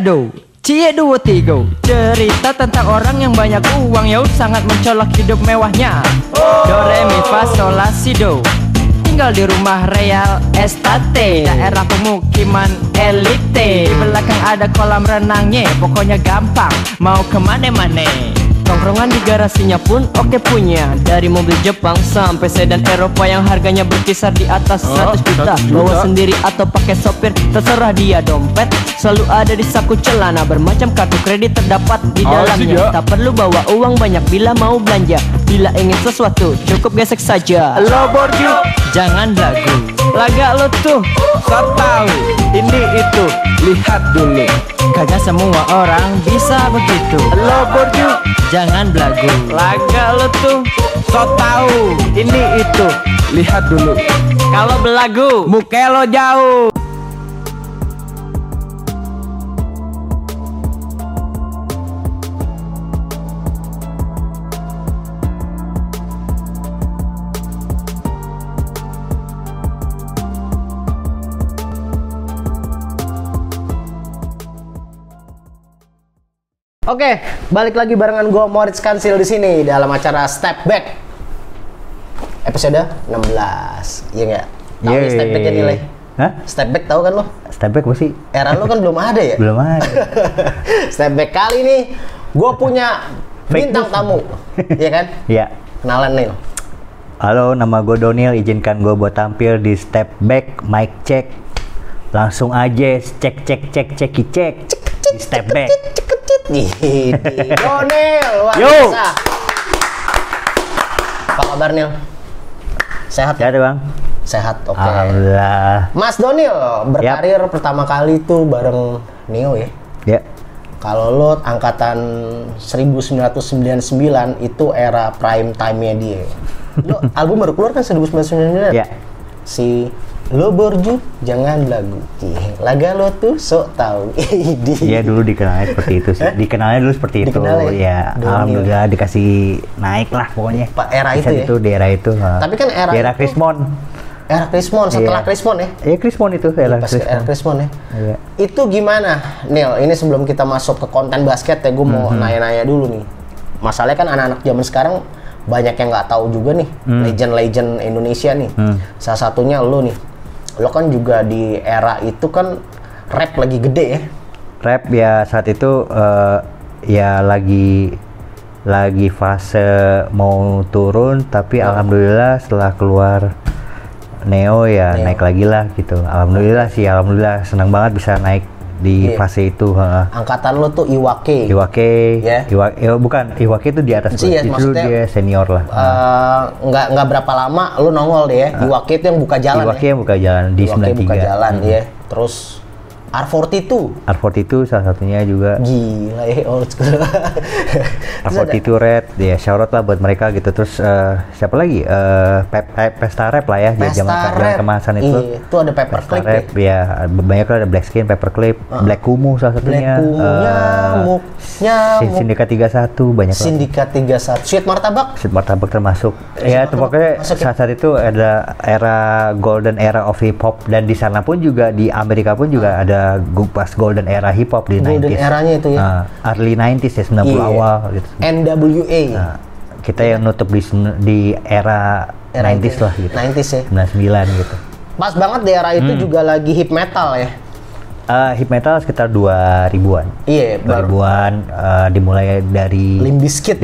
do Cie dua tiga Cerita tentang orang yang banyak uang Yau sangat mencolok hidup mewahnya. Do re do. Tinggal di rumah Real Estate. Daerah pemukiman elite. Di belakang ada kolam renangnya Pokoknya gampang. Mau ke mana-mana Tongkrongan di garasinya pun oke punya. Dari mobil Jepang sampai sedan Eropa Yang harganya berkisar di atas Oh, 100 juta. 100 juta. Bawa sendiri atau pakai sopir Terserah dia. Dompet Selalu ada di saku celana. Bermacam kartu kredit terdapat di Oh, dalamnya. siap. Tak perlu bawa uang banyak bila mau belanja. Bila ingin sesuatu cukup gesek saja. Lo borju. Jangan lagu Laga lo tuh. So tau Ini itu. Lihat dulu Kagak semua orang bisa begitu. Lo borju Jangan belagu. Laga lo tuh So tau Ini itu. Lihat dulu. Kalau belagu Muka lo jauh Oke, balik lagi barengan gue Moritz Kansil di sini dalam acara Step Back episode 16. Iya nggak? Tahu nih Step Back ya nilai? Hah? Step Back tahu kan lo? Step back apa sih? Era lo kan belum ada ya? Belum ada. Step Back kali ini gue punya bintang tamu, Iya kan? Iya. Kenalan nih. Halo, nama gue Donil. Izinkan gue buat tampil di Step Back Mic Check. Langsung aja cek cek cek cek cek di Step Back. Cekecit Ih, Donil, luar Yo. biasa. Apa kabar Nil? Sehat? Ya bang. Sehat, oke. Alhamdulillah. Mas Donil berkarir pertama kali itu bareng Neo ya. Ya. Kalau lo angkatan 1999 itu era prime time-nya dia. Lo album baru keluar kan 1999? Ya. Si Lo Borju jangan lagu. Ih, Laga lo tuh sok tahu. Iya dulu dikenalnya seperti itu sih. Dikenalnya dulu seperti itu. Ya? Ya. Donil. Alhamdulillah dikasih naik lah pokoknya. Pak, era itu saat ya? itu di era itu. Tapi kan era Di era Krismon. Era Krismon setelah Iya. Krismon ya. Iya Krismon itu era Pas era Krismon. Krismon ya. Iya. Itu gimana, Neil? Ini sebelum kita masuk ke konten basket ya, gue mau Mhm. nanya-nanya dulu nih. Masalahnya kan anak-anak zaman sekarang banyak yang nggak tahu juga nih Hmm. legend-legend Indonesia nih. Salah satunya lo nih. Lo kan juga di era itu kan rap lagi gede ya. rap ya saat itu eh, ya lagi lagi fase mau turun tapi alhamdulillah setelah keluar Neo ya Neo. naik lagi lah gitu alhamdulillah sih alhamdulillah senang banget bisa naik di Iya. fase itu heeh. Angkatan lo tuh Iwake. Iwake, Ya. Iwa- eh, bukan Iwake itu di atas Sih, ya, gue. itu maksudnya, dia senior lah. Eh, nggak nggak berapa lama lo nongol deh ya. Iwake itu yang buka jalan Iwake ya. yang buka jalan di Iwake 93. buka jalan ya. Terus R42 R40 itu salah satunya juga. Gila ya old school. Terus ada- R42 Red, ya out lah buat mereka gitu. Terus eh, siapa lagi? Eh, Pep- Pep- Pesta Rap lah ya, di Pesta zaman zaman Rap. kemasan itu. Iya, itu ada Paperclip Pesta Rap, ya. banyak lah ada Black Skin, Paperclip, Black Kumu salah satunya. Black Kumu, eh, nyamuk, nyamuk. Sindikat 31 banyak. Sindikat 31. Sweet Martabak. Sweet Martabak termasuk. Ya, itu pokoknya ya? saat saat itu ada era golden era of hip hop dan di sana pun juga di Amerika pun juga ada pas golden era hip hop di Golden 90s. eranya itu ya. Ah, early 90s ya 90 Iya. awal gitu. NWA. Nah, kita yang nutup di di era, Era 90s itu. lah gitu. 90s ya. 99 gitu. Pas banget di era Hmm. itu juga lagi hip metal ya. Eh, hip metal sekitar 2000-an. Iya, baru 2000-an eh, dimulai dari. Limp Bizkit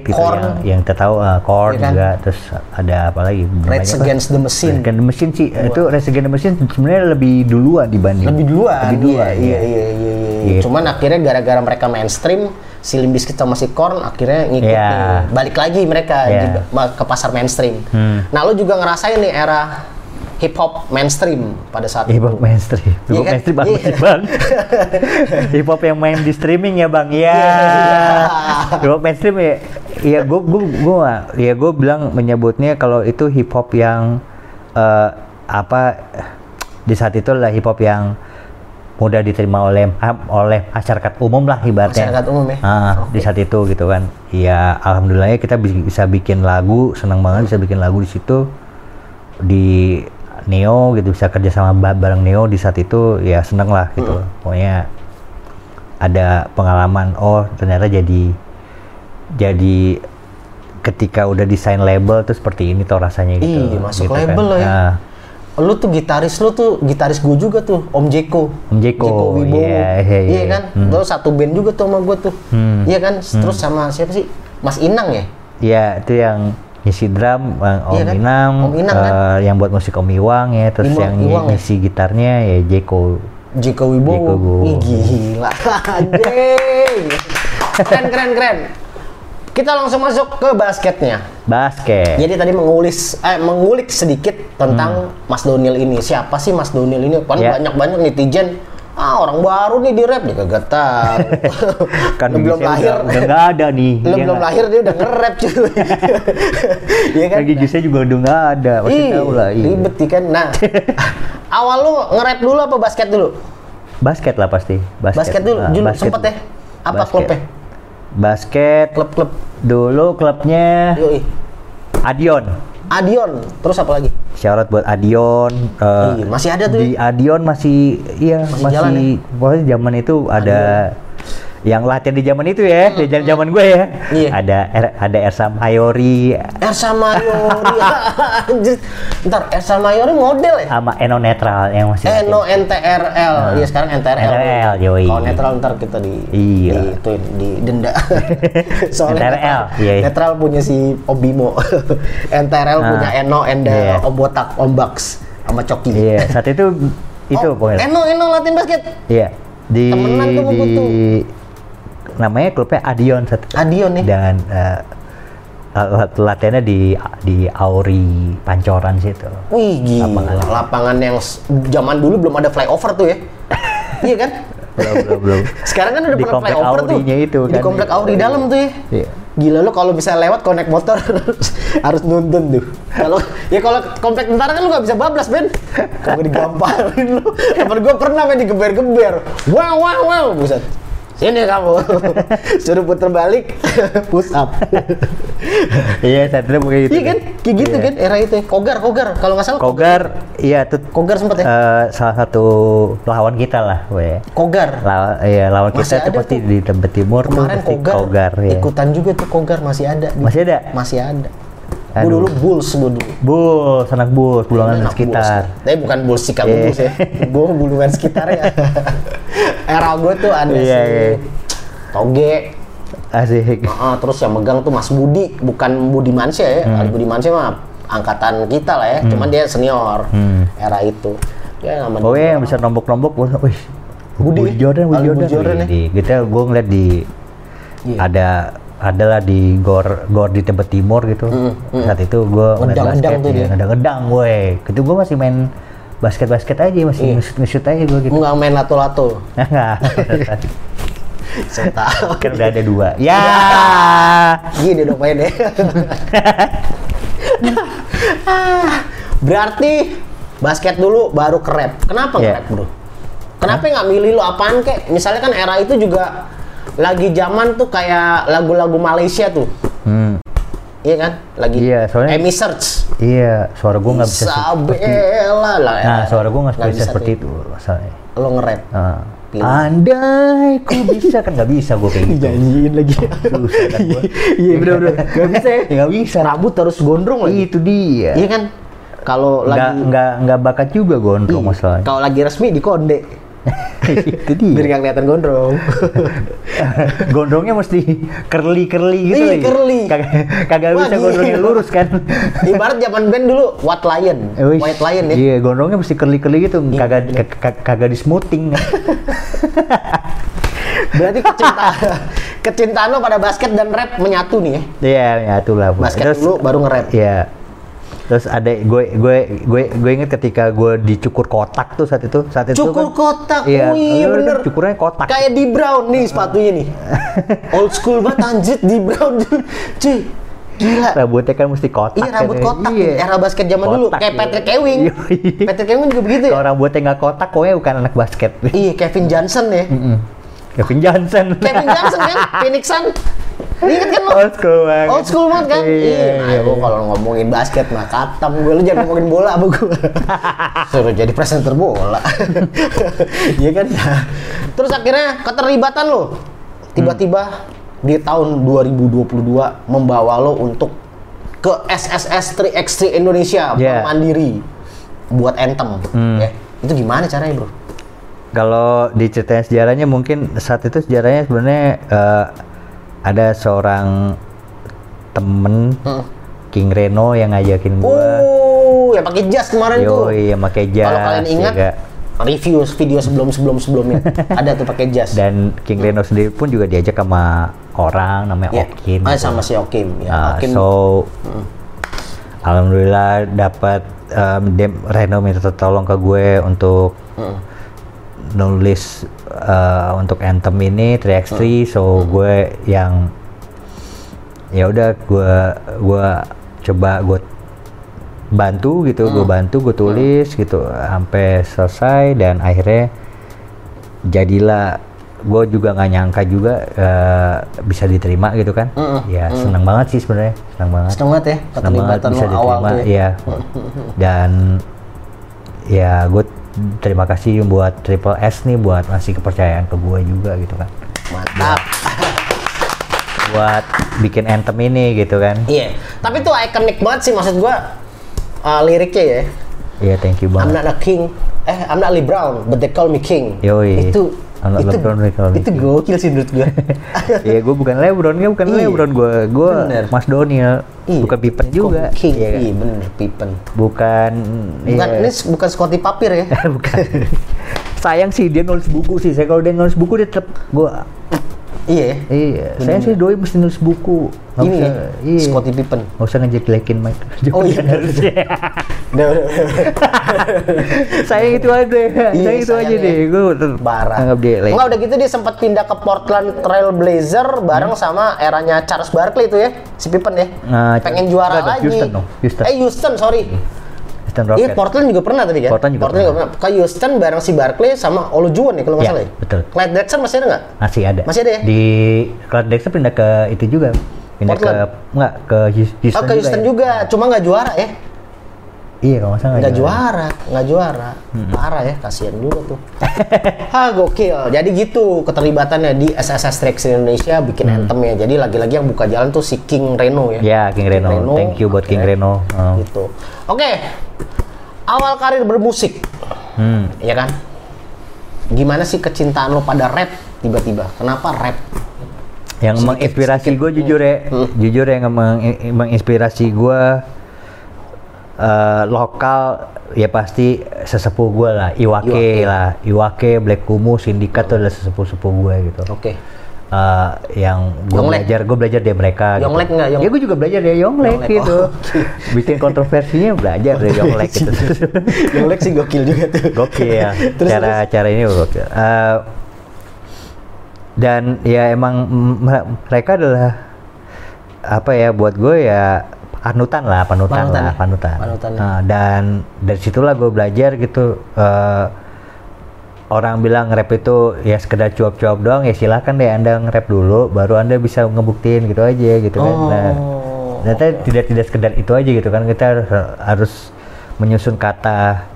gitu Korn. yang yang kita tahu eh, Korn Iya kan? juga terus ada apa lagi Rage. Against the Machine. Rage Against the Machine sih itu Rage Against the Machine sebenarnya lebih duluan dibanding Lebih duluan. lebih duluan iya, iya, iya, iya, iya. Gitu. Cuman akhirnya gara-gara mereka mainstream, si Limp Bizkit sama si Korn akhirnya ngikut Iya. nih. Balik lagi mereka Iya. di- ke pasar mainstream. Hmm. Nah, lu juga ngerasain nih era hip hop mainstream pada saat hip itu. hop mainstream hip Iya hop kan? mainstream Iya. sih bang. Hip hop yang main di streaming ya bang. Ya hip hop mainstream ya ya gue gue gue ya gue bilang menyebutnya kalau itu hip hop yang eh, apa di saat itu lah hip hop yang mudah diterima oleh oleh masyarakat umum lah ibaratnya. Masyarakat umum ya? Ah, di saat itu gitu kan. Ya alhamdulillahnya kita bi- bisa bikin lagu senang banget bisa bikin lagu di situ. Di Neo gitu bisa kerja sama ba- bareng Neo di saat itu ya seneng lah gitu Hmm. pokoknya ada pengalaman oh ternyata jadi jadi ketika udah desain label tuh seperti ini tuh rasanya gitu. Ih, masuk gitu label loh ya. Nah, Lu tuh gitaris lu tuh gitaris gue juga tuh, Om Jeko. Om Jeko, Wibowo. iya, iya, iya. kan? Hmm. Terus satu band juga tuh sama gue tuh. Hmm. Iya kan? Terus sama siapa sih? Mas Inang ya? Iya, itu yang ngisi drum eh, Om Iya kan? Inang, Om Inang kan? eh, yang buat musik Om Iwang ya, terus Iwang- yang Iwang ya? ngisi gitarnya ya Jeko. Jeko Wibowo. Ih, gila. Keren, keren, keren. Kita langsung masuk ke basketnya. Basket. Jadi tadi mengulis, eh, mengulik sedikit tentang Mas Donil ini. Siapa sih Mas Donil ini? Kan Hmm. Ya. banyak-banyak netizen. Ah orang baru nih di rap dia kagak tahu. kan Lu belum lahir. udah, udah nggak ada nih. Lu Iya belum nggak? lahir dia udah nge-rap cuy. Iya kan? Kan gigisnya juga udah nggak ada, pasti tahu lah. iya. ribet kan. Nah, awal lu nge-rap dulu apa basket dulu? Basket lah pasti. Basket, Basket dulu, Ah, dulu basket. sempet ya? Apa Basket. klubnya? Basket. Klub-klub. Dulu klubnya Yoi. Adion. Adion, terus apa lagi? Syarat buat Adion. eh, Iya, masih ada tuh Di Adion masih iya Masih masih, jalan ya? pokoknya zaman itu ada yang latihan di zaman itu ya, di zaman zaman gue ya. Iya. Ada Er- ada Ersam Hayori Ersa Mayori. Anjir. Ntar Ersa Mayori model ya? sama Eno Netral yang masih. Eno NTRL. Iya sekarang NTRL. NTRL, yoi. Kalau netral ntar kita di Iya. di ituin, di denda. Soalnya NTRL, netral, iya, netral punya si Om Bimo. NTRL Ah, punya Eno, Enda, iya. Om Botak, Om Baks sama Coki. Iya, saat itu itu Oh, pokoknya. Eno, Eno latihan basket. Iya. Di Temenan di tuh. Namanya klubnya Adion. Adion nih. Dan lat- latihannya di di Auri Pancoran situ. Wih gila, Lapangan. lapangan yang zaman dulu belum ada flyover tuh ya. iya kan? Belum belum belum. Sekarang kan udah Di pernah flyover tuh. Itu Di kan. komplek Auri dalam tuh ya. Iya. Gila lu kalau bisa lewat konek motor harus nuntun tuh. Kalau ya kalau komplek tentara kan lu nggak bisa bablas Ben. Kalau digamparin lu. Temen gue pernah main digeber-geber. Wow wow wow buset. Sini kamu. Suruh puter balik, push up. Iya, saat itu kayak gitu. Iya kan? Kayak gitu Iya. kan era itu. ya. Kogar, kogar. Kalau nggak salah Kogar, iya itu Kogar sempet ya? eh, salah satu lawan kita lah, we. Kogar. Iya, lawan Masih kita tuh. di Tebet Timur tuh Kemarin Kogar, Kogar ya. ikutan juga tuh Kogar masih ada. Masih ada? Masih ada. Gue dulu Bulls gue dulu. Bulls, anak Bulls, bulungan Anak sekitar. Bulls. Tapi bukan Bulls Chicago Iya. Bulls ya. gue bulungan sekitar ya. Era gue tuh ada Iya, si iya. Toge. Asik. Ah, terus yang megang tuh Mas Budi, bukan Budi Mansyah ya. Hmm. Ali Budi Mansyah mah angkatan kita lah ya. Cuman dia senior. Hmm. Era itu. Ya Oh iya, yang bisa nombok-nombok, wih. Budi Budi ya? Jordan, Budi Ali Budi Jordan. Jordan ya? Kita gue ngeliat di Iya. ada adalah di gor gor di Tebet Timur gitu. Mm, mm. Saat itu gue Ngedang-ngedang basket, tuh ya, ngedang-ngedang gue. Itu gue masih main basket-basket aja, masih Iya. nge-shoot aja gue gitu. Nggak main lato-lato. Enggak. Saya tahu. kan udah ada dua. Ya. Gini dong mainnya. Berarti basket dulu baru ke rap. Kenapa nge-rap bro? Kenapa nggak milih lu apaan kek? Misalnya kan era itu juga lagi zaman tuh kayak lagu-lagu Malaysia tuh. Hmm. Iya kan? Lagi Iya, soalnya- Emi Search. Iya, suara gue nggak bisa seperti. Isabella lah. Nah, suara gue nggak Nggak bisa seperti itu masalahnya. Lo nge-rap. Ah. Pilih. Andai ku bisa kan nggak bisa gue kayak gitu. Janjiin lagi. Susah kan gua. Iya bener-bener. Gak bisa ya. Nggak bisa. Rambut harus gondrong lagi. Itu dia. Iya kan? Kalau lagi nggak nggak bakat juga gondrong Iya. masalahnya. Kalau lagi resmi di konde. itu Biar nggak kelihatan gondrong. Gondrongnya mesti curly curly gitu. Iya, curly. Kagak kagak bisa gondrongnya lurus kan. Ibarat zaman band dulu White Lion. White Lion ya. Iya, gondrongnya mesti curly curly gitu. Iya, Kagak bener. kagak di smoothing. Berarti kecintaan kecintaan lo pada basket dan rap menyatu nih ya. Iya, ya itulah. Bu. Basket dulu baru nge-rap. Iya. Terus ada gue gue gue gue inget ketika gue dicukur kotak tuh saat itu saat itu Cukur kan- kotak. Iya, Wih, bener. Cukurnya kotak. Kayak di Brown nih sepatunya nih. Old school banget anjir di Brown. Cuy. Gila. Rambutnya kan mesti kotak. Iya rambut kan, kotak Iya. era basket zaman dulu Kotak, kayak iya. Patrick Ewing. Yoi. Patrick Ewing juga begitu ya? Kalau rambutnya nggak kotak, pokoknya bukan anak basket. Iya Kevin Johnson ya. Mm-mm. Kevin Johnson. Kevin Johnson kan Phoenix Sun Ingat kan lo? Old school banget. Old school banget kan? Iya, Iya, iya, gua kalau ngomongin basket mah katam gue, lu jangan ngomongin bola sama gue. Suruh jadi presenter bola. Iya kan? Terus akhirnya keterlibatan lo, tiba-tiba di tahun 2022 membawa lo untuk ke SSS 3x3 Indonesia, Yeah. Mandiri, buat Anthem. Hmm. Ya, itu gimana caranya bro? Kalau diceritain sejarahnya mungkin saat itu sejarahnya sebenarnya eh, ada seorang temen Heeh. King Reno yang ngajakin gua. Oh, yang pakai jas kemarin tuh. Yo, iya pakai jas. Kalau kalian ingat, ya, review video sebelum sebelum sebelumnya ada tuh pakai jas. dan King Reno sendiri pun juga diajak sama orang namanya Ya. Okin. Ah, gitu. sama si Okim. Ya, Ah, Okim. so alhamdulillah dapat um, Reno minta tolong ke gue untuk Heeh. Nulis uh, untuk anthem ini 3x3 so gue yang ya udah gue gue coba gue bantu gitu gue bantu gue tulis gitu sampai selesai. Dan akhirnya jadilah gue juga nggak nyangka juga uh, bisa diterima gitu kan. Mm-mm, ya senang banget sih sebenarnya senang banget. Seneng banget ya senang banget bisa awal diterima ya. ya dan ya gue terima kasih buat Triple S nih buat ngasih kepercayaan ke gue juga gitu kan Mantap. buat bikin anthem ini gitu kan Iya. Tapi tuh ikonik banget sih maksud gua uh, liriknya ya. Iya thank you I'm banget not a king. Eh, I'm not Lee Brown, but they call me king. Yoi. Itu Not itu, LeBron, call me itu gokil sih menurut gua. Iya gue bukan Lebron gue bukan Iya. Lebron gue gue. Mas Doniel Iya, bukan Pippen juga King. Iya kan? Iya bener, Pippen. bukan Bukan iya. ini bukan Scotty Papir ya. bukan sayang sih dia nulis buku sih saya kalau dia nulis buku dia tetap gue iya. ya? Iya, saya sih doi mesti nulis buku. Nggak Ini usah, ya, iya. Scotty Pippen. Nggak usah ngejelekin Mike. Oh iya. Udah, udah, udah. saya itu aja Iya, saya itu aja deh. ya. Gue Barang. anggap dia like. Enggak udah gitu dia sempat pindah ke Portland Trail Blazer bareng sama eranya Charles Barkley itu ya, si Pippen ya. Nah, Pengen juara lagi. Houston dong, Houston. Eh Houston, sorry. Houston Iya, Rockets. Portland juga pernah tadi kan? Portland juga pernah. Ke Houston bareng si Barkley sama Olajuwon ya kalau nggak Iya, salah ya. betul. Clyde Drexler masih ada nggak? Masih ada. Masih ada ya? Di Clyde Drexler pindah ke itu juga. Pindah Portland? ke enggak ke Houston, oh, ke Houston ya. juga, cuma nggak juara ya. Iya, kalau nggak salah Nggak juara, nggak juara. Parah ya, kasihan juga tuh. ha, gokil. Jadi gitu keterlibatannya di SSS Trax Indonesia bikin anthem ya. Jadi lagi-lagi yang buka jalan tuh si King Reno ya. Hmm. Ya, King Reno. Thank you buat King Oke. Reno. Oh. Gitu. Oke. Awal karir bermusik, Hmm. ya kan? Gimana sih kecintaan lo pada rap tiba-tiba? Kenapa rap? yang Sedikit, menginspirasi gue jujur ya Hmm. jujur yang meng- menginspirasi gue eh, lokal ya pasti sesepuh gue lah Iwake, Iwake. lah Iwake Black Kumu Sindikat tuh adalah sesepuh sepuh gue gitu Oke. Eh, yang gue Yonglek. belajar gue belajar dari mereka Yonglek gitu. nggak? Yong- ya gue juga belajar dari Yonglek Yonglek, gitu oh, bikin kontroversinya belajar dari Yonglek gitu Yang Lex sih gokil juga tuh. gokil ya Terus, cara cara ini gokil Eh, dan ya emang mere- mereka adalah apa ya buat gue ya panutan lah panutan, Panutan lah ya? panutan, Panutan. Nah, dan dari situlah gue belajar gitu eh, orang bilang rap itu ya sekedar cuap-cuap doang ya silahkan deh anda nge-rap dulu baru anda bisa ngebuktiin gitu aja gitu kan nah, Oh, ternyata tidak tidak sekedar itu aja gitu kan kita harus, harus menyusun kata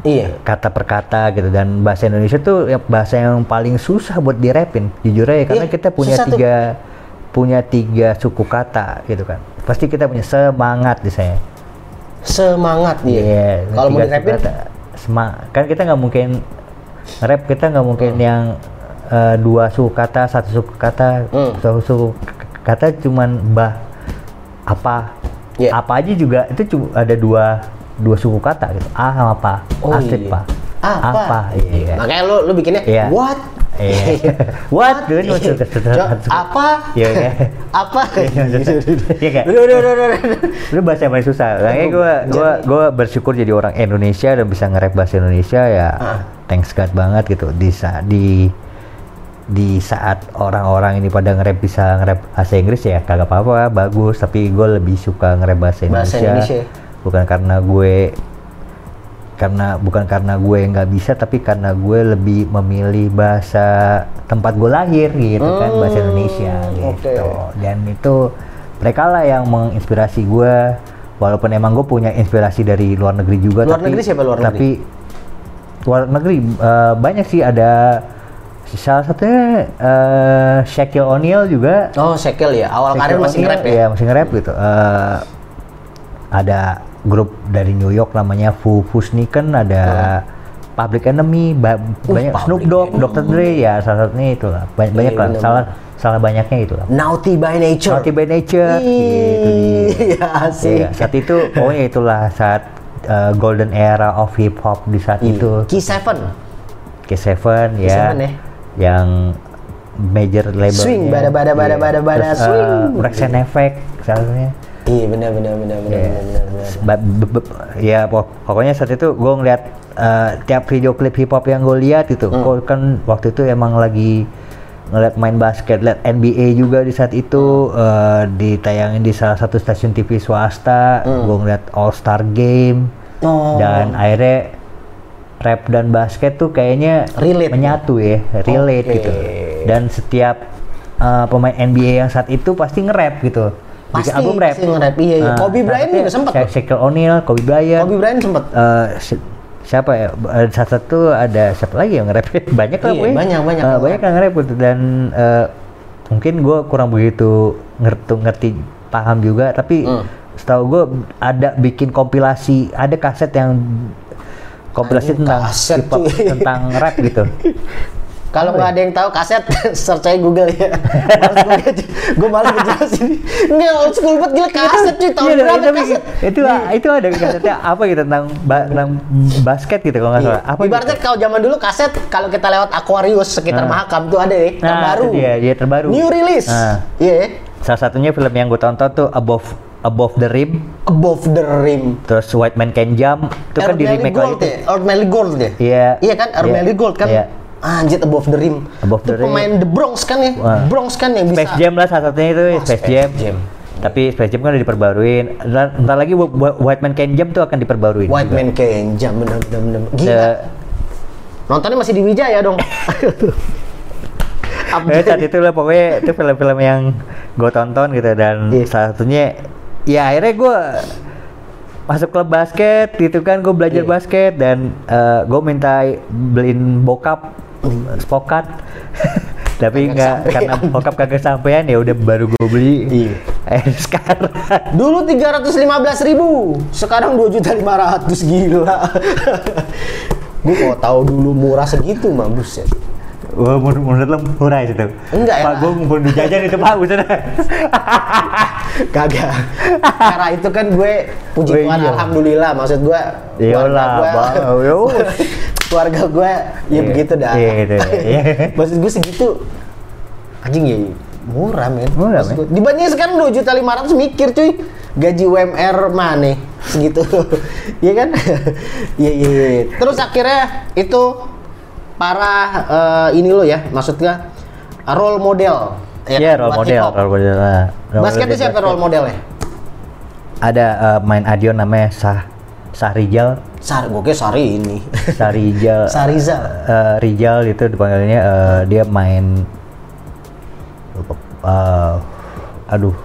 Iya. kata per kata gitu dan bahasa Indonesia tuh ya bahasa yang paling susah buat direpin jujur aja karena Iya, kita punya susah tuh. tiga punya tiga suku kata gitu kan pasti kita punya semangat di saya Semangat dia. Iya, Kalau mau tiga dirapin, suku kata. Sema- kan kita nggak mungkin rap kita nggak mungkin Hmm. yang eh, dua suku kata satu suku kata Hmm. satu suku kata cuman bah apa Iya. apa aja juga itu cuma ada dua dua suku kata gitu ah sama apa Oh, asik iya. pak apa? iya Makanya lu lu bikinnya Iya. what? Iya. What? Kan maksud- Jo, apa? Iya, iya. apa? Iya kan? Udah, udah, udah, udah. Lu bahasa yang paling susah. Makanya gue gua gua bersyukur jadi orang Indonesia dan bisa nge-rap bahasa Indonesia ya. Ah. Thanks God banget gitu di saat di di saat orang-orang ini pada nge-rap bisa nge-rap bahasa Inggris ya kagak apa-apa bagus tapi gue lebih suka nge-rap bahasa Indonesia, Bahasa Indonesia. bukan karena gue karena bukan karena gue nggak bisa tapi karena gue lebih memilih bahasa tempat gue lahir gitu kan bahasa Indonesia gitu oke. dan itu mereka lah yang menginspirasi gue walaupun emang gue punya inspirasi dari luar negeri juga Luar tapi, negeri siapa luar negeri? tapi luar negeri eh, banyak sih ada salah satunya eh, Shaquille O'Neal juga Oh, Shekel ya. Awal karir Shaquille masih nge-rap ya. Iya, masih nge-rap gitu. Eh, ada grup dari New York namanya Foo Fusniken, ada Public Enemy, ba- banyak Uh, Public Snoop Dogg, Enemy. Dr. Dre ya salah satunya itu lah. Banyak, banyak Iya, lah. Salah salah banyaknya itu lah. Naughty by nature. Naughty by Nature gitu. Iya, asik. Iya, saat itu pokoknya itulah saat eh, golden era of hip hop di saat Iya. itu. Key Seven. K7 K7 ya, ya. yang major label Swing, bada, bada, bada, bada, bada, swing. Rex and Effect salah satunya Iya, benar benar benar benar Iya. benar benar. Ba- be- be- ya pok- pokoknya saat itu gue ngeliat eh, tiap video klip hip hop yang gue lihat gitu Hmm. gue kan waktu itu emang lagi ngeliat main basket liat NBA juga di saat itu Hmm. eh, ditayangin di salah satu stasiun TV swasta gue ngeliat All Star Game Hmm. Oh. dan akhirnya rap dan basket tuh kayaknya Relate. menyatu ya relate Oke. gitu dan setiap eh, pemain NBA yang saat itu pasti nge-rap gitu Pasti, bikin album rap nge-rap, iya, iya. Nah, Kobe Bryant satunya juga tuh. Shaquille O'Neal, Kobe Bryant. Kobe Bryant sempet. Eh, si- siapa ya? Eh, Salah satu ada siapa lagi yang nge-rap? banyak lah Iya, banyak, banyak Eh, yang banyak yang nge-rap gitu dan eh, mungkin gue kurang begitu ngerti ngerti paham juga tapi Hmm. setahu gue ada bikin kompilasi ada kaset yang kompilasi Anjing, tentang kaset, hip tentang rap gitu Kalau nggak ada yang tahu kaset, search aja Google ya. gue malas ngejelasin. Nggak old school banget gila kaset cuy tahun Iya, berapa kaset? itu itu ada kasetnya apa gitu tentang ba- tentang basket gitu kalau nggak Iya. salah apa Ibaratnya gitu? kalau zaman dulu kaset kalau kita lewat Aquarius sekitar Nah. Mahakam tuh ada ya Nah, terbaru. itu dia, iya, terbaru. New release. Nah. Iya. ya. Salah satunya film yang gue tonton tuh Above Above the Rim, Above the Rim. terus White Man Can Jump, itu kan di remake Gold lagi. ya? Earth Melly Gold ya? Iya. Iya kan? Earth Iya. Melly Gold kan? Iya. Anjir Above the Rim. Above itu the Rim. pemain The Bronx kan ya? Wah. Bronx kan yang Space bisa. Jam lah salah satunya itu Oh, Space, Space Jam. Jam. Tapi Space Jam kan udah diperbaruin. Ntar lagi Wh- Wh- White Man Can Jump tuh akan diperbaruin. White juga. Man Can bener bener bener. Gila. The- Nontonnya masih di Wijaya dong. Eh, saat itu lah pokoknya itu film-film yang gue tonton gitu dan Iya. salah satunya ya akhirnya gue masuk klub basket gitu kan gue belajar Iya. basket dan gue minta beliin bokap spokat tapi nggak karena bokap kagak sampean ya udah baru gue beli Iya. eh sekarang Dulu 315.000 ribu, sekarang 2.500 gila. Gue kok tahu dulu murah segitu mah buset. Wah, menurut, menurut lo murah itu Enggak ya. Pak, gue ngumpulin duit jajan itu pak, buset Kagak. Karena itu kan gue puji Tuhan iya. alhamdulillah maksud gue Iyalah, Bang. Keluarga gue ya Iya, begitu dah. iya, gitu, iya. maksud gue segitu anjing ya murah men. Murah, men. gua, Dibanding sekarang 2 juta 500 mikir cuy. Gaji UMR mana segitu. Iya kan? Iya iya iya. Terus akhirnya itu para eh, ini lo ya maksudnya role model ya Iya, kan, role model, hip-hop. role model lah. Basketnya model siapa basket. role modelnya? Ada eh, main Adion namanya Sah Sah Rijal, Sar, gue kira Sari ini. Sah Rijal. Sarizal. Eh, Rijal itu dipanggilnya eh, dia main lupa, eh, aduh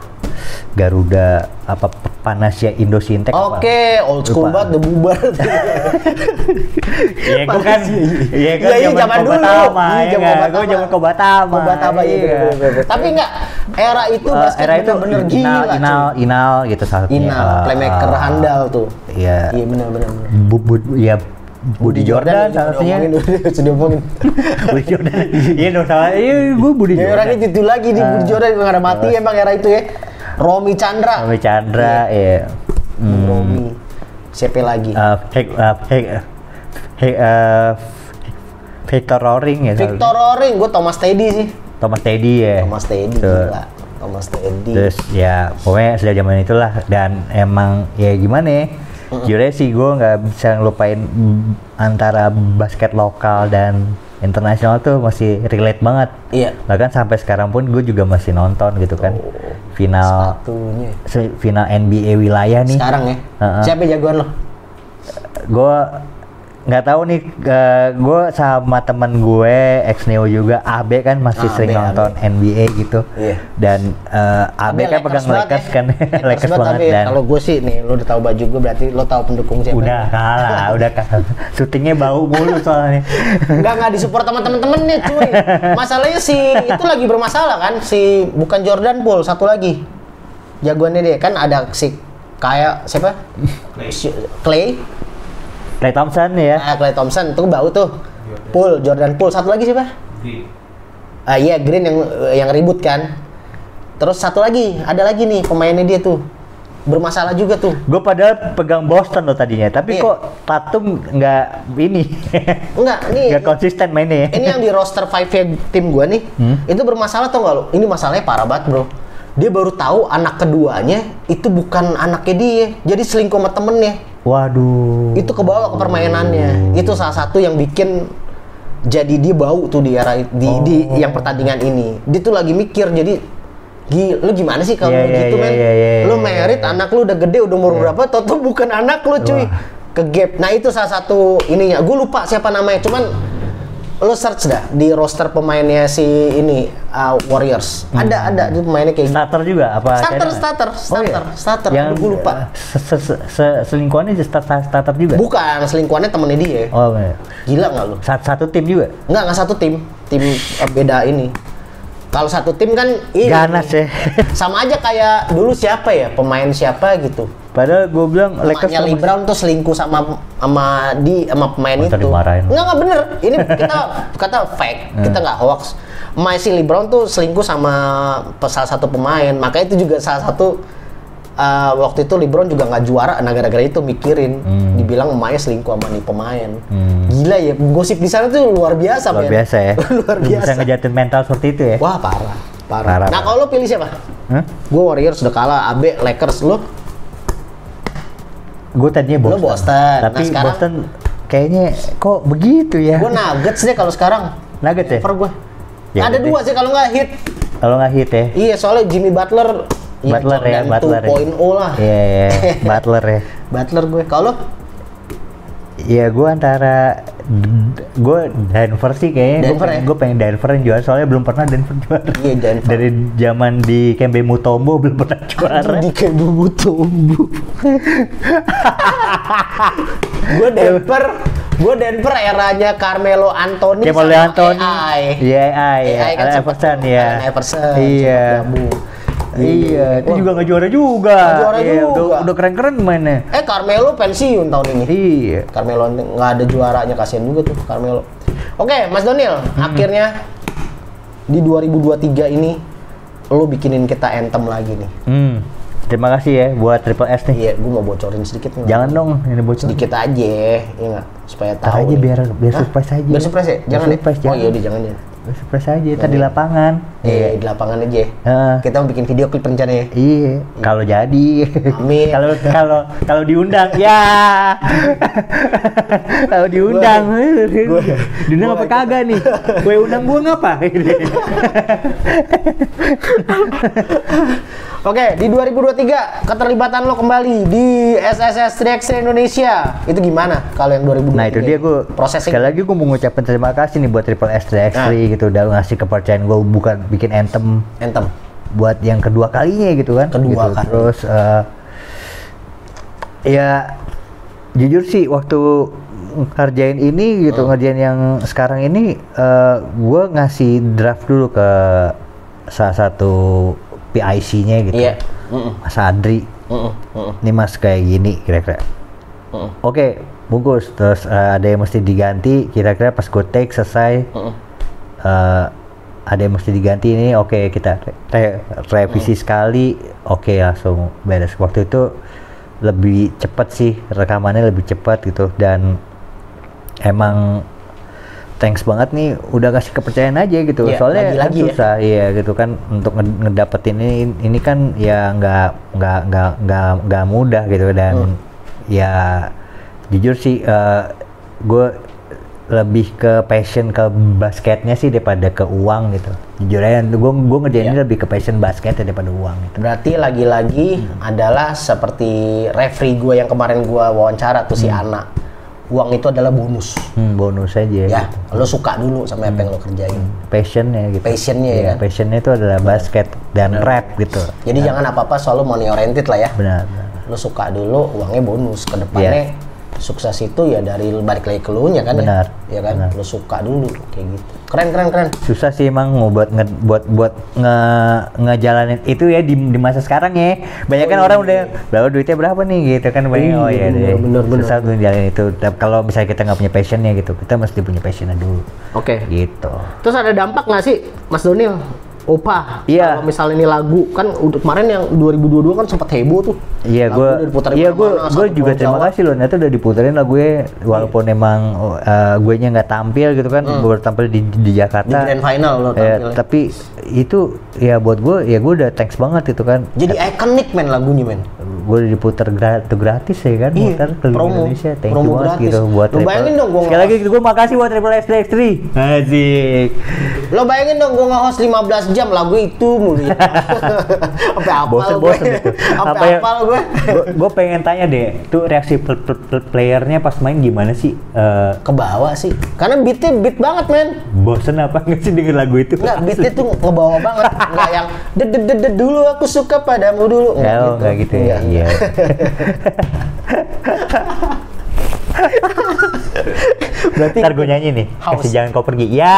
Garuda apa Panasya Indosintek apa? Oke, old school Lupa. banget, udah bubar. Iya, gue kan, iya kan Iya, iya, zaman dulu. Kobatama, Iya, ya zaman kan? Gue zaman Kobatama. Kobatama iya. bener, bener. Tapi enggak, era itu Eh, basket era itu Inal, gila. Inal. Inal gitu salah satunya. Inal, Eh, playmaker eh, handal tuh. Iya. Iya benar benar. benar. Bu, bu, ya Budi Jordan udah salah satunya. sudah diomongin. Budi Jordan. Iya dong salah. Iya, gue Budi Ya Jordan. orangnya itu lagi di Budi Ah. Jordan nggak ada mati emang era itu ya. Romi Chandra. Rami Chandra, ya. Hmm. Romi. Siapa lagi? Eh, Hek- eh, Hek- Hek- eh, Victor Roring ya. Victor Roring, gue Thomas Teddy sih. Thomas Teddy ya. Thomas Teddy Tuh. gila. Thomas Teddy. Terus ya pokoknya sejak zaman itulah dan emang ya gimana ya jujur sih gue nggak bisa ngelupain mm, antara basket lokal dan internasional tuh masih relate banget Iya. bahkan sampai sekarang pun gue juga masih nonton gitu kan final Satunya. se- final NBA wilayah nih Sekarang ya. Heeh. Siapa jagoan lo? gue nggak tahu nih gue sama temen gue ex Neo juga AB kan masih Ah, sering AB, nonton NBA gitu Iya. dan eh, AB kan pegang Lakers kan Lakers banget tapi dan kalau gue sih nih, lo udah tahu baju gue berarti lo tahu pendukung siapa? udah kalah udah kalah syutingnya bau mulu soalnya Enggak enggak disupport sama temen-temennya cuy. Masalahnya si itu lagi bermasalah kan si bukan Jordan Poole satu lagi. Jagoannya dia kan ada si kayak siapa? Si- Clay. Clay Thompson ya Ah, Clay Thompson itu bau tuh. Poole, Jordan Poole. Satu lagi siapa? Ah iya Green yang yang ribut kan. Terus satu lagi, ada lagi nih pemainnya dia tuh. Bermasalah juga tuh. gue padahal pegang Boston loh tadinya tapi Iya. kok Tatum nggak ini Enggak, nih nggak konsisten mainnya ini yang di roster 5 tim gua nih Hmm? itu bermasalah tau gak lo ini masalahnya parah banget bro dia baru tahu anak keduanya itu bukan anaknya dia jadi selingkuh sama temennya waduh itu kebawa ke permainannya itu salah satu yang bikin jadi dia bau tuh di era di, di Oh. yang pertandingan ini dia tuh lagi mikir jadi Gi, lu gimana sih kalau Iya, iya, gitu iya, men? iya, iya, lu iya, merit iya. anak lu udah gede udah umur berapa? Toto bukan anak lu cuy. Ke gap. Nah itu salah satu ininya. Gue lupa siapa namanya. Cuman lu search dah di roster pemainnya si ini uh, Warriors. Ada ada di pemainnya kayak gitu. starter juga apa Starter, cadangan? starter, Oh, iya. starter, starter. yang gua lupa. se- se- se- se- selingkuhannya jadi start- starter juga Bukan selingkuhannya temennya dia. oh iya. Gila nggak lu? satu, satu tim juga Nggak nggak satu tim. Tim uh, beda ini. Kalau satu tim kan ini ganas ya sama aja kayak dulu siapa ya pemain siapa gitu. Padahal gue bilang Lakers Lee sama- Brown tuh selingkuh sama sama di sama pemain Masa itu. dimarahin? Enggak enggak bener. Ini kita kata fake, kita nggak hoax. Emaknya si Lee Brown tuh selingkuh sama salah satu pemain. Makanya itu juga salah satu uh, waktu itu LeBron juga nggak juara. Nah gara-gara itu mikirin, dibilang emaknya selingkuh sama nih pemain. Hmm. Gila ya, gosip di sana tuh luar biasa. luar biasa ya luar bisa biasa. ngejatin mental seperti itu ya Wah parah, parah. Parah, nah kalau lo pilih siapa? Hah? Gue Warriors udah kalah, AB Lakers lo. Gue tadinya Boston, Boston. tapi Nah, sekarang- Boston kayaknya kok begitu ya Gue Nuggets deh kalau sekarang. Nuggets ya gue. Ya ada dua sih kalau nggak hit. kalau nggak hit ya Iya soalnya Jimmy Butler. Butler ya, Jordan Butler ya. 2.0 lah. Iya, iya, Butler ya. Butler gue. Kalau Iya, gue antara gue Denver sih kayaknya. Denver ya? Gue pengen Denver yang juara soalnya belum pernah Denver juara. Iya, Denver. Dari zaman di Kembe Mutombo belum pernah juara. di bumbu tumbuh. gue Denver. Gue Denver eranya Carmelo Anthony Carmelo Anthony. AI. Iya, AI. AI kan sempet Iverson, tuh, ya. Allen Iverson. Iya. Iya, itu Wah. juga nggak juara juga. Nggak juara Iya, juga. Udah, udah keren-keren mainnya. Eh Carmelo pensiun tahun ini. Iya. Carmelo nggak ada juaranya kasihan juga tuh Carmelo. Oke, Mas Donil, akhirnya di 2023 ini lo bikinin kita anthem lagi nih. Hmm. Terima kasih ya buat Triple S nih. Iya, gue mau bocorin sedikit nih. Jangan dong ini bocor. sedikit aja, ya nggak? Supaya Ntar tahu. aja nih. biar biar Hah? surprise aja. Biar surprise ya? Biar Jangan surprise, ya? Oh jangan. iya, udah jangan ya. Biar surprise aja. Tadi di lapangan. Iya, di lapangan aja. Heeh. Kita mau bikin video klip rencananya. Iya, kalau jadi. Amin. Kalau kalau kalau diundang ya. kalau diundang. gua- diundang apa kagak nih? Gue undang gua ngapa? Oke, di 2023 keterlibatan lo kembali di SSS 3 Indonesia. Itu gimana kalau yang 2023? Nah itu dia gue prosesnya. sekali lagi gue mau ngucapin terima kasih nih buat Triple S 3 Nah. gitu udah ngasih kepercayaan gue bukan bikin anthem Anthem. buat yang kedua kalinya gitu kan Kedua gitu. kali. terus eh, ya jujur sih waktu ngerjain ini gitu Hmm. ngerjain yang sekarang ini eh, gue ngasih draft dulu ke salah satu PIC-nya gitu Iya. Mm-mm. Mas Adri ini mas kayak gini kira-kira. Oke, bungkus. Terus eh, ada yang mesti diganti. Kira-kira pas gue take selesai, eh, ada yang mesti diganti ini. Oke, kita re- re- revisi sekali. Oke, langsung beres. Waktu itu lebih cepat sih rekamannya lebih cepat gitu dan emang thanks banget nih udah kasih kepercayaan aja gitu Iya, soalnya kan lagi-lagi ya. susah iya gitu kan untuk nge- ngedapetin ini ini kan ya nggak nggak nggak nggak nggak mudah gitu dan Hmm. ya jujur sih gue lebih ke passion ke basketnya sih daripada ke uang gitu jujur aja gue gue ngerjainnya Iya. lebih ke passion basketnya daripada uang gitu Berarti lagi-lagi adalah seperti referee gue yang kemarin gue wawancara tuh si Ana. Uang itu adalah bonus. Hmm, bonus aja. Ya, lo suka dulu sama apa yang lo kerjain. Passionnya gitu. Passionnya ya kan? passionnya itu adalah basket dan rap gitu. Jadi jangan apa-apa selalu money oriented lah ya. Benar. benar. Lo suka dulu, uangnya bonus. Ke depannya sukses itu ya dari balik lagi ke lu nya kan Benar, ya. Ya kan? Lo suka dulu kayak gitu. Keren keren keren. susah sih emang mau buat nge, buat buat nge ngejalanin itu ya di, di masa sekarang ya banyak kan orang udah berapa duitnya berapa nih gitu kan banyak oh ya deh Oh, bener, bener, susah tuh jalanin itu Tapi kalau misalnya kita nggak punya passionnya gitu kita mesti punya passionnya dulu Oke. gitu Terus ada dampak nggak sih, Mas Donil? Opa, Iya. kalau misalnya ini lagu kan udah kemarin yang 2022 kan sempat heboh tuh. Iya, Lagu gue, iya gue, gue juga terima Jawa. kasih loh. Ternyata udah diputerin gue, walaupun emang uh, gue nya nggak tampil gitu kan, gue baru tampil di, di Hmm. Di Jakarta. grand final lo Ya, tapi itu ya buat gue, ya gue udah thanks banget itu kan. Jadi ikonik men lagunya men. Gue udah diputer gratis, gratis ya kan, Iya, muter keliling promo. Indonesia. Thank Promo you banget gratis. gitu buat Lu bayangin dong gua Sekali lagi gue makasih buat Triple X 3 Asik. Lo bayangin dong gue nge-host 15 jam lagu itu mulu ya. Sampai apal Bosen gue. bosen. Sampai yang- apal gue. Gue pengen tanya deh, tuh reaksi pl- pl- pl- playernya pas main gimana sih? Eh, Ke bawah sih. Karena beatnya beat banget men. bosen apa nggak sih denger lagu itu? Enggak, beatnya tuh ngebawa banget. Enggak yang ded ded ded, dulu aku suka padamu dulu. Ya, oh, nggak gitu ya. Iya. Berarti Ntar gue nyanyi nih. House. Kasih jangan kau pergi. Ya.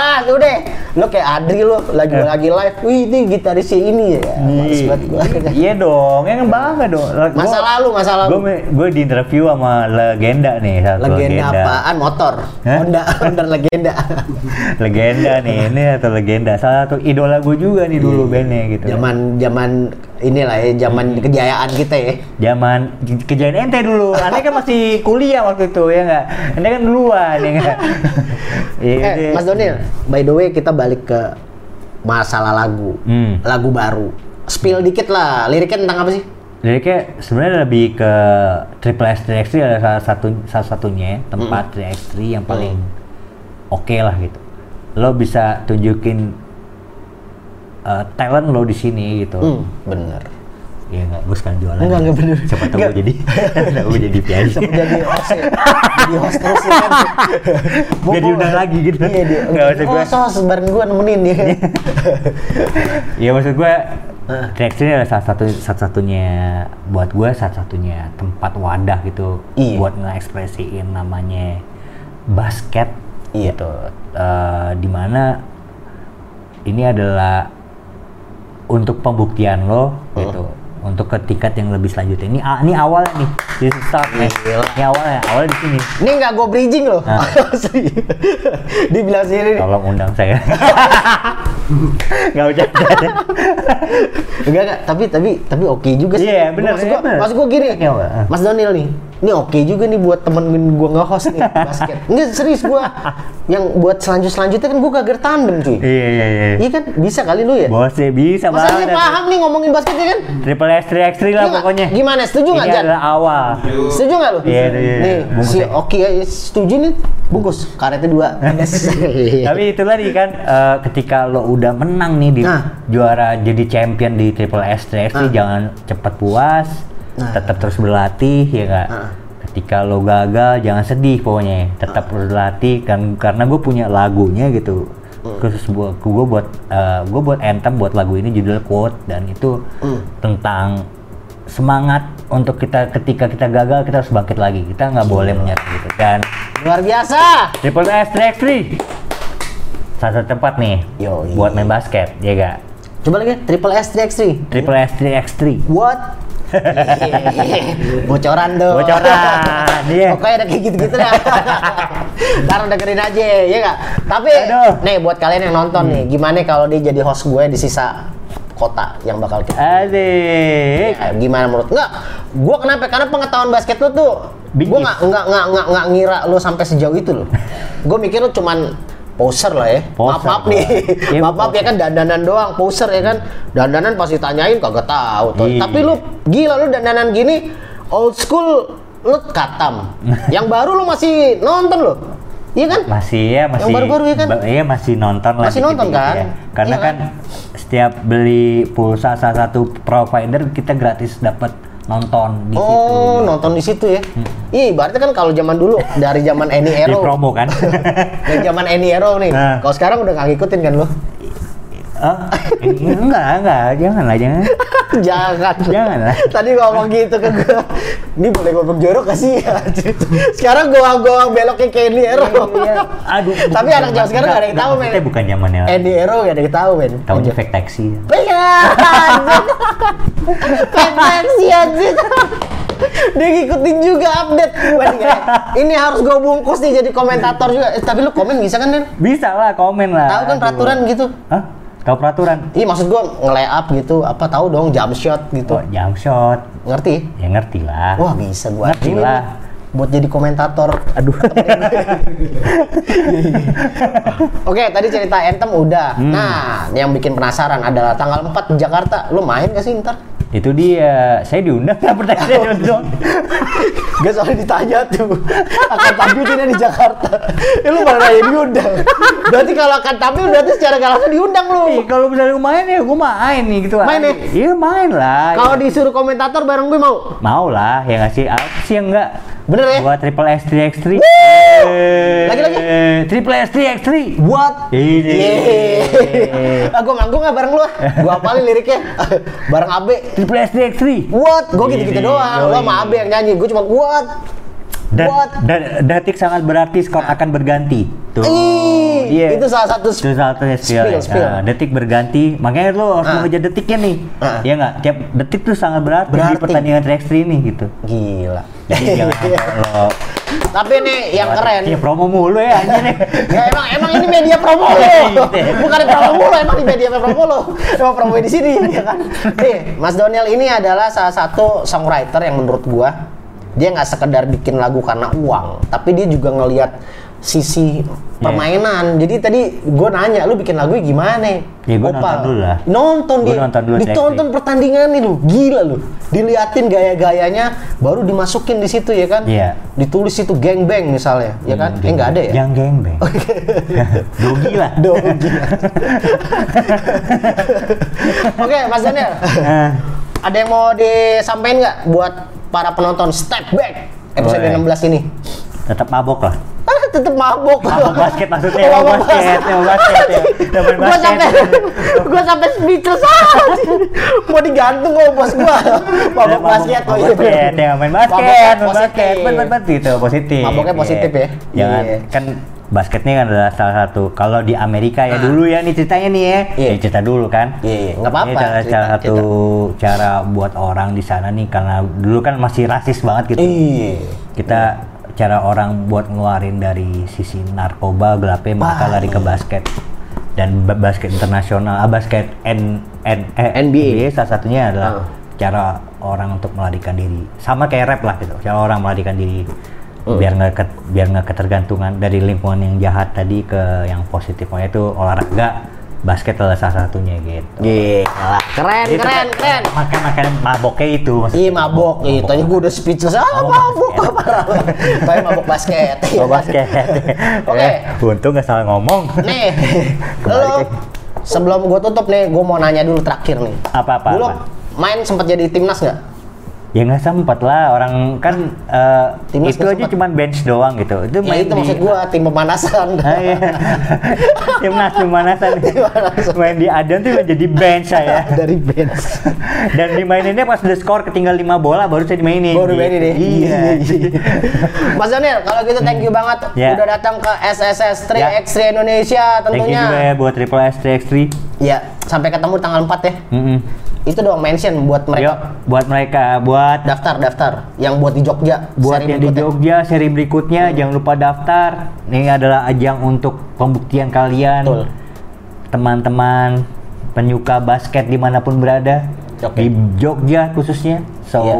ah, lu deh. Lu kayak Adri lu lagi lagi live. Wih, ini gitarisnya ini ya. Males banget gua. Iya dong, yang bangga dong. Masa lalu, masa lalu. Gue gue di interview sama legenda nih, satu Legenda apaan? Motor. Hah? Honda, Honda legenda. legenda nih, ini atau legenda. Salah satu idola gue juga nih dulu bandnya gitu. Zaman zaman inilah ya, zaman kejayaan kita ya. Zaman kejadian ente dulu. Anda kan masih kuliah waktu itu ya nggak? Anda kan duluan ya nggak? Iya. Eh, deh. Mas Donil, by the way kita balik ke masalah lagu. Hmm. Lagu baru. Spill dikit lah, liriknya tentang apa sih? Liriknya sebenarnya lebih ke Triple X 3X3 adalah salah satu salah satunya tempat 3X3 yang paling oke lah gitu. Lo bisa tunjukin uh, talent lo di sini gitu. Hmm, bener. Iya nggak, gue sekarang jualan. Enggak, enggak bener. Siapa tahu Enggak. gue jadi, gue jadi pianis. Sempat jadi host ya. jadi host terus ya kan. Nggak diundang lagi gitu. Iya, dia. Nggak, maksud oh, gua- sos, bareng gua nemenin ya. Iya maksud gue, 3X3 ini adalah salah satu satu-satunya buat gue satu-satunya tempat wadah gitu Iya. buat ngekspresiin namanya basket Iya. gitu. Eh, di mana ini adalah untuk pembuktian lo gitu. Untuk ke tingkat yang lebih selanjutnya. Ini ini awalnya nih is start nih. Ini awalnya awalnya di sini. Ini nggak gue bridging loh. Asli. Dibilang sendiri. tolong undang saya nggak bercanda Enggak, enggak, tapi tapi tapi oke juga sih. Iya, bener, Maksud iya, gua, maksud gua gini. Iya, Pak. Mas Donil nih. Ini oke juga nih buat temen gua nge-host nih basket. Enggak serius gua. Yang buat selanjut selanjutnya kan gua kagak tandem cuy. iya iya iya Iya kan bisa kali lu ya. bosnya bisa Masa dia banget paham nih ngomongin basket ya kan? triple X 3 X 3 lah Iya nggak? pokoknya Gimana? Setuju nggak, ini Jan? adalah awal Setuju nggak lu? Iya, iya, iya. Nih, si ya. Oki ya, setuju nih. Bungkus. Karetnya dua. tapi itu tadi kan eh, ketika lo udah menang nih di Nah. juara jadi champion di triple S 3 X 3 Nah. jangan cepat puas Nah. tetap terus berlatih ya nggak Nah. ketika lo gagal jangan sedih pokoknya tetap berlatih kan karena gue punya lagunya gitu Hmm. khusus buat gue buat gue buat anthem buat lagu ini judul quote dan itu Hmm. tentang semangat untuk kita ketika kita gagal kita harus bangkit lagi kita nggak boleh menyerah gitu dan Luar biasa. Triple S 3 salah satu tempat nih Yoi. buat main basket ya gak Coba lagi Triple S 3x3. Triple S 3 What? Bocoran dong. Bocoran, iya. Pokoknya ada kayak gitu-gitu dah. Ntar dengerin aja, ya nggak? Tapi, Aduh. nih buat kalian yang nonton nih, gimana kalau dia jadi host gue di sisa kota yang bakal kita Adik Ya, gimana menurut nggak gue kenapa karena pengetahuan basket lu tuh gue nggak nggak nggak nggak nggak ngira lu sampai sejauh itu loh gue mikir lu cuman poser lah ya maaf Poser, maaf nih Iya, maaf maaf ya kan dandanan doang poser ya kan dandanan pasti tanyain kagak tahu tuh Iya. tapi lu gila lu dandanan gini old school lu katam yang baru lu masih nonton lo iya kan masih ya masih Yang baru-baru ya kan? iya masih nonton lah Masih nonton kan? ya. karena Iya kan? kan? Setiap beli pulsa salah satu provider kita gratis dapat nonton di situ. Oh, nonton di situ ya. Ih, berarti kan kalau zaman dulu dari zaman Any Di Ero. promo kan. dari zaman Any Ero nih. Nah. Kalau sekarang udah gak ngikutin kan lu? Ah, enggak, enggak, jangan lah, jangan. Jangan. Jangan lah. Tadi ngomong gitu ke gue. Ini boleh ngomong jorok gak sih? sekarang gua gua beloknya ke Any Ero. Iya. Aduh. Tapi anak zaman sekarang gak ada yang tahu, men. Kita bukan zamannya. Any Ero gak ada yang tahu, men. Tahunya fake taxi. Iya. Perfeksi anjir. Dia ngikutin juga update. Ini, harus gue bungkus nih jadi komentator juga. Eh, tapi lu komen bisa kan, Den? Bisa lah, komen lah. Tahu kan peraturan gitu? Hah? Tahu peraturan? Iya maksud gue nge-layup gitu, apa tahu dong jump shot gitu. Oh, jump shot. Ngerti? Ya ngerti lah. Wah bisa gue Ngerti lah. buat jadi komentator. Aduh. Oke, tadi cerita Anthem udah. Hmm. Nah, yang bikin penasaran adalah tanggal 4 di Jakarta. Lu main gak sih ntar? Itu dia. Saya diundang nggak pertanyaan nonton. Gak soalnya ditanya tuh akan tampil tidak di Jakarta. Ya, lu malah nanya diundang. Berarti kalau akan tampil berarti secara gak langsung diundang lu. Ih, kalau misalnya main ya gue main nih gitu. Main ya? Iya main lah. Kalau disuruh komentator bareng gue mau. Mau lah, ya nggak sih? Apa sih yang enggak? Bener ya? Buat triple S 3 X 3 Lagi-lagi? Triple S 3 X 3 Buat. Ini. Yeay. Ah, gue manggung gak bareng lu ah? Gue apalin liriknya. bareng Abe. Triple S 3 X 3 What? Gue gitu-gitu Ini, doang. Lu yoi. sama Abe yang nyanyi. Gue cuma what? Dan, What? dan detik sangat berarti skor akan berganti. Tuh. Ih, Iya. itu salah satu Itu salah skill. Spill, spill. Nah, detik berganti, makanya lo harus Ah. mengejar detiknya nih. Ah. Ya nggak? Tiap detik tuh sangat berarti, di Berarti. pertandingan 3x3 ini gitu. Gila. Jadi jangan lo Tapi nih yang keren. Iya promo mulu ya anjir nih. Ya emang emang ini media promo lo. Iya. Bukan promo lo, emang di media promo lo. Emang promo di sini ya kan. Nih, Mas Doniel ini adalah salah satu songwriter yang menurut gua dia nggak sekedar bikin lagu karena uang, tapi dia juga ngelihat sisi permainan. Jadi tadi gua nanya, lu bikin lagu gimana? Ya, Opal. nonton dulu lah. Nonton Gua dia. nonton dulu Ditonton pertandingan nih lu, gila lu. Diliatin gaya-gayanya, baru dimasukin di situ ya kan? Iya. Ditulis itu geng bang misalnya, ya kan? Eh nggak ada ya? Yang geng beng. Dogi lah. Dogi. Oke, Mas Daniel. Ah. Ada yang mau disampaikan nggak buat para penonton Step Back episode Boleh. 16 ini? Tetap mabok lah. Ah, tetep mabok. Mabok basket maksudnya, mabok basket, mabok basket ya. Gua basket. sampai gua sampai speechless aja. Mau digantung kok bos gua. Mabok basket. mabok oh iya, basket, bener. ya main basket, main basket, main basket gitu, positif. Maboknya positif ya? Jangan Iya. kan basket ini kan adalah salah satu kalau di Amerika ya Ah. dulu ya nih ceritanya nih ya. Iya. Ya cerita dulu kan. Iya, iya. Nggak apa-apa, Ini salah, cerita, salah satu cara buat orang di sana nih karena dulu kan masih rasis banget gitu. Iya. Kita cara orang buat ngeluarin dari sisi narkoba gelapnya mereka lari ke basket dan ba- basket internasional, ah, basket N, N, eh, NBA. salah satunya adalah Ah. cara orang untuk melarikan diri. Sama kayak rap lah gitu, cara orang melarikan diri Hmm. biar nggak biar nggak ketergantungan dari lingkungan yang jahat tadi ke yang positif. Makanya itu olahraga basket adalah salah satunya gitu. Gila. Keren, Itu keren, keren. Makan makan maboknya itu. maksudnya. Iya mabok, iya. Tadi gue udah speechless. Ah, Mabok mabok, parah. Tapi mabok basket. Oh basket. Oke. Eh, untung nggak salah ngomong. Nih, lo sebelum gue tutup nih, gue mau nanya dulu terakhir nih. Apa apa? Dulu apa? main sempat jadi timnas nggak? Ya nggak sempat lah orang kan eh, Timnas itu aja cuma bench doang gitu. Itu Ya main itu di maksud gue tim pemanasan. Ah, iya. Timnas pemanasan. Pemanasan. main di Adan tuh jadi bench saya. Dari bench. Dan dimaininnya pas udah skor ketinggal 5 bola baru saya dimainin. Baru main ini. Iya. Mas Daniel, kalau gitu thank you banget Ya. udah datang ke SSS 3 Ya. X3 Indonesia Thank you tentunya. juga ya buat Triple S 3x3. Ya, sampai ketemu tanggal 4 ya. Mm-mm. Itu dong mention buat mereka buat mereka, buat daftar-daftar yang buat di Jogja buat seri yang di. Jogja seri berikutnya jangan lupa daftar. Ini adalah ajang untuk pembuktian kalian. Betul. Teman-teman penyuka basket di mana pun berada Oke. di Jogja khususnya. So Iya.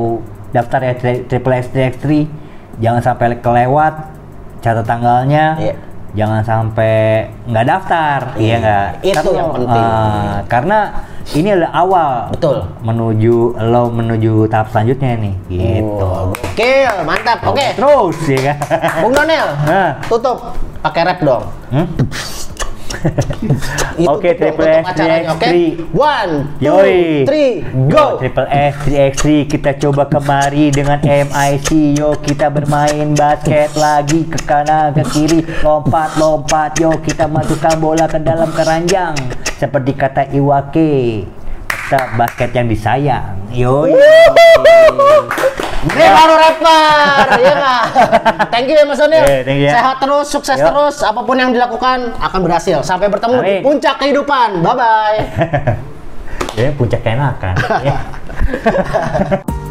daftar ya tri- Triple S 3x3. Jangan sampai kelewat. Catat tanggalnya. Iya. Jangan sampai nggak daftar, iya nggak? Itu yang penting. eh, karena ini adalah awal Betul. menuju lo menuju tahap selanjutnya nih, gitu. Wow, Oke, mantap. Oke. Terus ya kan. Bung Donel, Nah. tutup pakai rap dong. Hmm? Oke, Triple S, acaranya, oke? 3x3. One, two, Yoi. three, go! Triple S 3x3 kita coba kemari dengan MIC yo kita bermain basket lagi. Ke kanan ke kiri. Lompat lompat. Yo kita masukkan bola ke dalam keranjang. Seperti kata Iwake kita basket yang disayang. Yo Ini baru rapper, ya nggak? Thank you ya Mas Onil. Yeah, thank you ya. Sehat terus, sukses Yo. terus. Apa pun yang dilakukan akan berhasil. Sampai bertemu di Amin. puncak kehidupan. Bye bye. ya puncak enakan ya